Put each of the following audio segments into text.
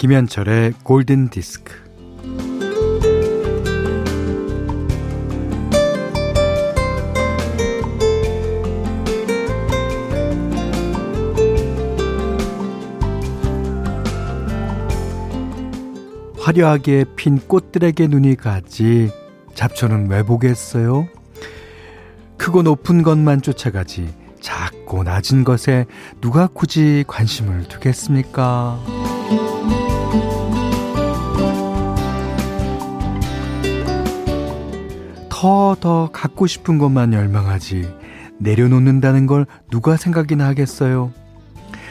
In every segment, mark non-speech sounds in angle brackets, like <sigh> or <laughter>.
김현철의 골든 디스크. 화려하게 핀 꽃들에게 눈이 가지 잡초는 왜 보겠어요? 크고 높은 것만 쫓아가지 작고 낮은 것에 누가 굳이 관심을 두겠습니까? 더, 더 갖고 싶은 것만 열망하지 내려놓는다는 걸 누가 생각이나 하겠어요?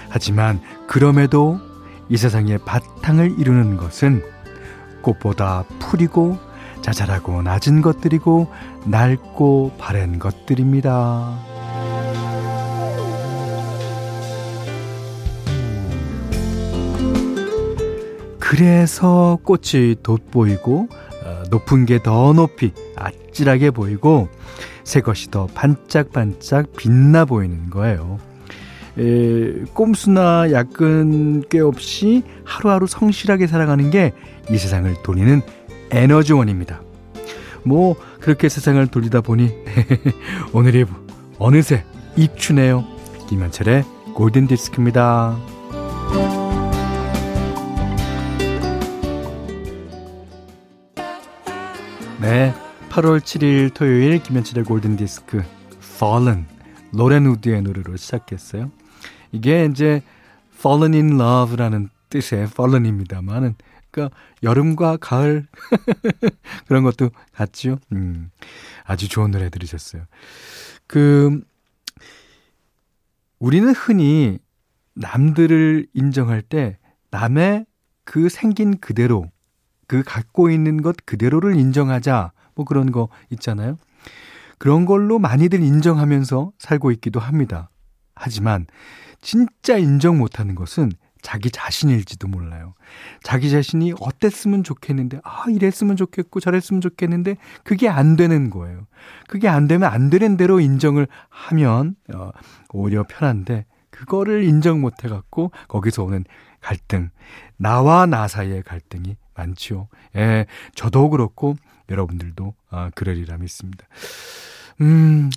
하지만 그럼에도 이 세상의 바탕을 이루는 것은 꽃보다 풀이고 자잘하고 낮은 것들이고 낡고 바랜 것들입니다. 그래서 꽃이 돋보이고 어, 높은 게 더 높이 아찔하게 보이고 새 것이 더 반짝반짝 빛나 보이는 거예요. 에, 꼼수나 약근 꽤 없이 하루하루 성실하게 살아가는 게 이 세상을 돌리는 에너지원입니다. 뭐 그렇게 세상을 돌리다 보니 <laughs> 오늘이 어느새 입추네요. 김현철의 골든 디스크입니다. 네, 8월 7일 토요일 김현철의 골든 디스크 Fallen 로렌 우드의 노래로 시작했어요. 이게 이제 fallen in love라는 뜻의 fallen입니다만은 그러니까 여름과 가을 <laughs> 그런 것도 같죠. 음. 아주 좋은 노래 들으셨어요. 그 우리는 흔히 남들을 인정할 때 남의 그 생긴 그대로 그 갖고 있는 것 그대로를 인정하자 뭐 그런 거 있잖아요. 그런 걸로 많이들 인정하면서 살고 있기도 합니다. 하지만 진짜 인정 못하는 것은 자기 자신일지도 몰라요. 자기 자신이 어땠으면 좋겠는데, 아, 이랬으면 좋겠고, 저랬으면 좋겠는데, 그게 안 되는 거예요. 그게 안 되면 안 되는 대로 인정을 하면, 어, 오히려 편한데, 그거를 인정 못 해갖고, 거기서 오는 갈등, 나와 나 사이의 갈등이 많지요. 예, 저도 그렇고, 여러분들도, 아, 그러리라 믿습니다. 음,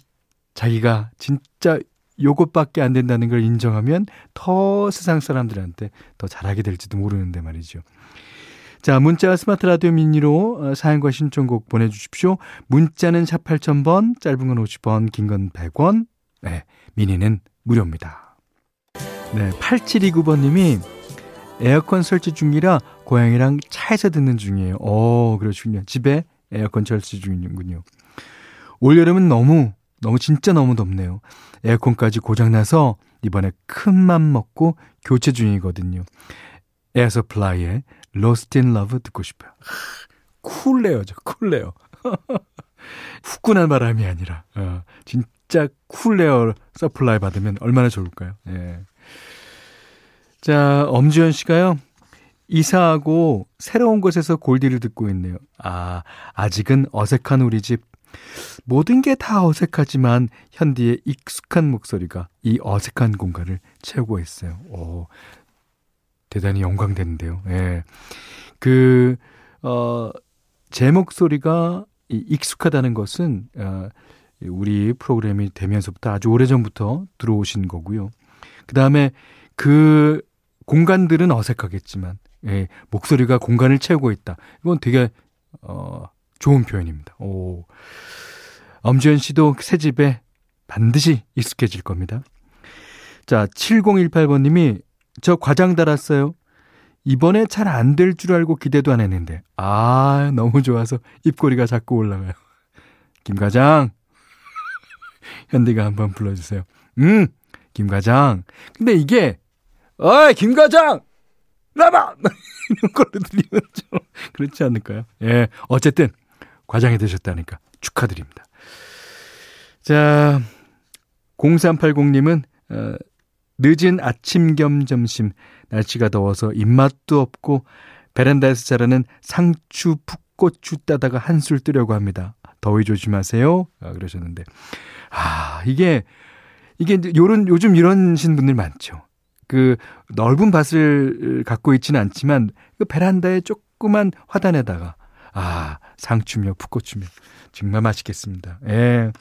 자기가 진짜 요것밖에 안 된다는 걸 인정하면 더 세상 사람들한테 더 잘하게 될지도 모르는데 말이죠. 자, 문자 스마트 라디오 미니로 어, 사연과 신청곡 보내주십시오. 문자는 샵 8000번, 짧은 건 50원, 긴 건 100원, 네, 미니는 무료입니다. 네, 8729번님이 에어컨 설치 중이라 고양이랑 차에서 듣는 중이에요. 어, 그러시군요. 집에 에어컨 설치 중이군요. 올여름은 너무, 너무 진짜 너무 덥네요. 에어컨까지 고장나서 이번에 큰 맘 먹고 교체 중이거든요. 에어서플라이의 Lost in Love 듣고 싶어요. 쿨레요, 저 쿨레요. <laughs> 후끈한 바람이 아니라 어, 진짜 cool air supply 받으면 얼마나 좋을까요? 예. 자, 엄지현 씨가요. 이사하고 새로운 곳에서 골디를 듣고 있네요. 아, 아직은 어색한 우리 집 모든 게 다 어색하지만 현디의 익숙한 목소리가 이 어색한 공간을 채우고 있어요. 오, 대단히 영광되는데요. 예. 그, 어, 제 목소리가 익숙하다는 것은, 어, 우리 프로그램이 되면서부터 아주 오래전부터 들어오신 거고요. 그 다음에 그 공간들은 어색하겠지만, 예, 목소리가 공간을 채우고 있다. 이건 되게, 어, 좋은 표현입니다. 오. 엄지현 씨도 새 집에 반드시 익숙해질 겁니다. 자, 7018번 님이 저 과장 달았어요. 이번에 잘 안 될 줄 알고 기대도 안 했는데. 아, 너무 좋아서 입꼬리가 자꾸 올라가요. 김 과장. <laughs> 현디가 한번 불러 주세요. 음, 김 과장. 근데 이게, 어이, 김 과장! 나봐! <laughs> 이런 걸로 들리면 좀 그렇지 않을까요? 예, 어쨌든 과장이 되셨다니까 축하드립니다. 자, 0380님은 어, 늦은 아침 겸 점심 날씨가 더워서 입맛도 없고 베란다에서 자라는 상추 풋고추 따다가 한술 뜨려고 합니다. 더위 조심하세요. 아, 그러셨는데 아 이게 이게 요런 요즘 이런신 분들 많죠. 그 넓은 밭을 갖고 있지는 않지만 그 베란다에 조그만 화단에다가 아, 상추며 풋고추며 정말 맛있겠습니다. 예.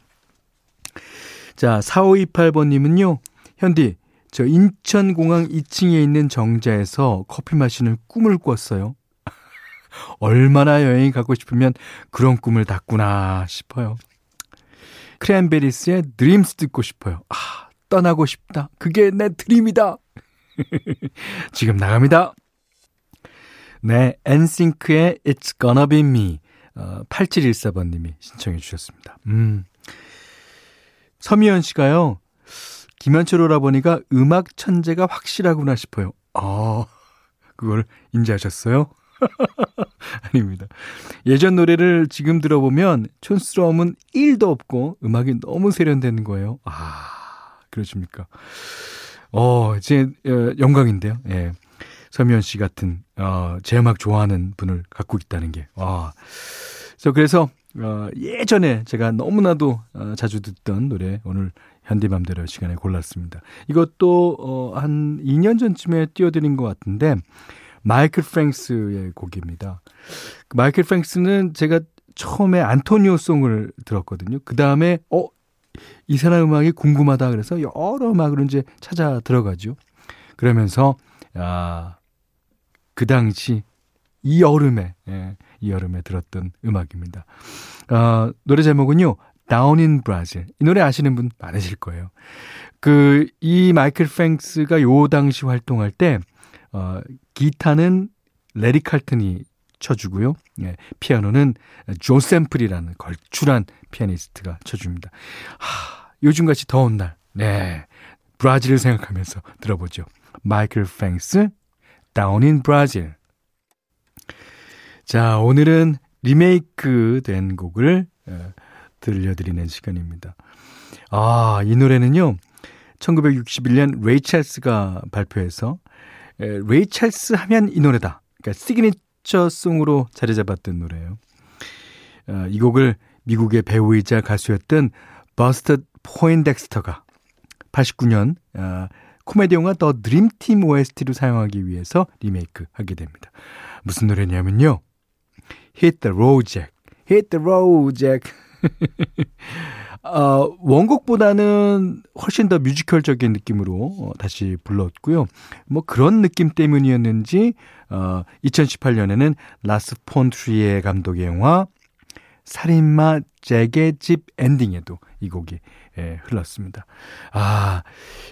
자, 4528번님은요, 현디, 저 인천공항 2층에 있는 정자에서 커피 마시는 꿈을 꿨어요. <laughs> 얼마나 여행이 가고 싶으면 그런 꿈을 꿨구나 싶어요. 크랜베리스의 드림스 듣고 싶어요. 아, 떠나고 싶다. 그게 내 드림이다. <laughs> 지금 나갑니다. 네, 엔싱크의 It's Gonna Be Me. 어, 8714번님이 신청해 주셨습니다. 음. 서미연 씨가요, 김현철 오라버니가 음악 천재가 확실하구나 싶어요. 아, 그걸 인지하셨어요? <laughs> 아닙니다. 예전 노래를 지금 들어보면 촌스러움은 1도 없고 음악이 너무 세련되는 거예요. 아, 그러십니까? 어, 제 어, 영광인데요. 예. 서미연 씨 같은 어, 제 음악 좋아하는 분을 갖고 있다는 게. 와. 그래서 그래서 어, 예전에 제가 너무나도 어, 자주 듣던 노래 오늘 현디맘대로 시간에 골랐습니다. 이것도 어, 한 2년 전쯤에 띄워드린 것 같은데 마이클 프랭스의 곡입니다. 그 마이클 프랭스는 제가 처음에 안토니오 송을 들었거든요. 그 다음에 어, 이 사람 음악이 궁금하다 그래서 여러 음악을 이제 찾아 들어가죠. 그러면서 아, 그 당시 이 여름에 예, 이 여름에 들었던 음악입니다. 어, 노래 제목은요. Down in Brazil. 이 노래 아시는 분 많으실 거예요. 그 이 마이클 팽스가 요 당시 활동할 때 어, 기타는 레리 칼튼이 쳐주고요. 예, 피아노는 조 샘플이라는 걸출한 피아니스트가 쳐줍니다. 하, 요즘같이 더운 날, 네, 브라질을 생각하면서 들어보죠. 마이클 프랭스, Down in Brazil. 자, 오늘은 리메이크 된 곡을 어, 들려드리는 시간입니다. 아, 이 노래는요, 1961년 레이 찰스가 발표해서 레이 찰스 하면 이 노래다. 그러니까 시그니 처 송으로 자리 잡았던 노래예요. 어, 이 곡을 미국의 배우이자 가수였던 버스터 포인덱스터가 89년 어, 코미디 영화 더 드림팀 OST로 사용하기 위해서 리메이크 하게 됩니다. 무슨 노래냐면요. Hit the road, Jack. Hit the road, Jack. <laughs> 어, 원곡보다는 훨씬 더 뮤지컬적인 느낌으로 어, 다시 불렀고요. 뭐 그런 느낌 때문이었는지 어, 2018년에는 라스 폰트리에 감독의 영화 살인마 잭의 집 엔딩에도 이 곡이 예, 흘렀습니다. 아,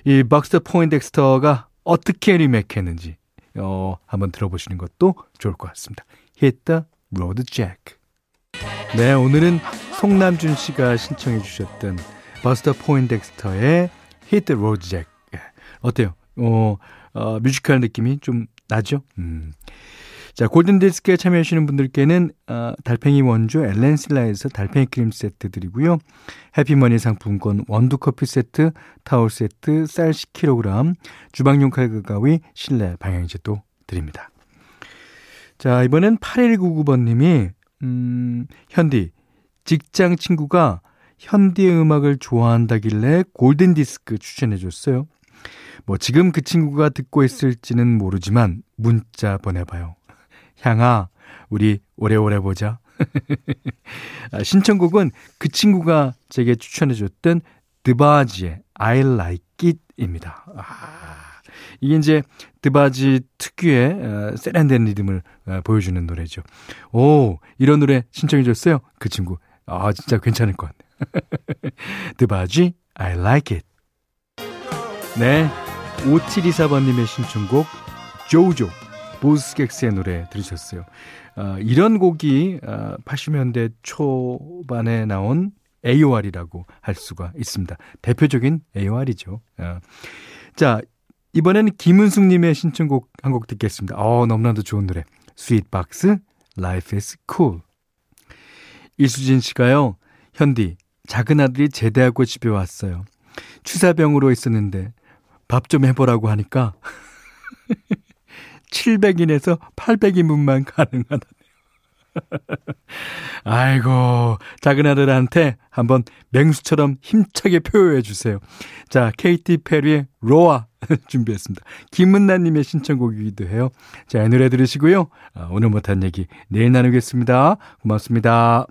이 박스터 포인덱스터가 어떻게 리메이크했는지 어, 한번 들어보시는 것도 좋을 것 같습니다. Hit the road, Jack. 네, 오늘은 송남준 씨가 신청해 주셨던 버스터 포인덱스터의 Jack. 예, 어때요? 어, 어, 뮤지컬 느낌이 좀 나죠? 음. 자, 골든디스크에 참여하시는 분들께는 어, 달팽이 원조 엘렌실라에서 달팽이 크림 세트 드리고요. 해피머니 상품권 원두커피 세트, 타월 세트, 쌀 10kg, 주방용 칼과 가위, 실내 방향제도 드립니다. 자, 이번엔 8199번님이 음, 현디, 직장 친구가 현디의 음악을 좋아한다길래 골든 디스크 추천해 줬어요. 뭐 지금 그 친구가 듣고 있을지는 모르지만 문자 보내봐요. 향아, 우리 오래오래 보자. <laughs> 아, 신청곡은 그 친구가 제게 추천해 줬던 드바지의 I Like It입니다. 아, 이게 이제 드바지 특유의 어, 세련된 리듬을 어, 보여주는 노래죠. 오, 이런 노래 신청해줬어요. 그 친구. 아, 진짜 괜찮을 것 같네. <laughs> 드바지, I like it. 네. 5724번님의 신청곡, 조조, 보스객스의 노래 들으셨어요. 어, 이런 곡이 어, 80년대 초반에 나온 AOR이라고 할 수가 있습니다. 대표적인 AOR이죠. 어. 자, 이번에는 김은숙님의 신청곡 한 곡 듣겠습니다. 어, 너무나도 좋은 노래. 스윗박스, Life is Cool. 이수진 씨가요, 현디, 작은 아들이 제대하고 집에 왔어요. 취사병으로 있었는데 밥 좀 해보라고 하니까 <laughs> 700인에서 800인분만 가능하다네요. <laughs> 아이고, 작은 아들한테 한번 맹수처럼 힘차게 표현해 주세요. 자, 케이티 페리의 Roar <laughs> 준비했습니다. 김은나님의 신청곡이기도 해요. 자, 이 노래 들으시고요. 아, 오늘 못한 얘기 내일 나누겠습니다. 고맙습니다.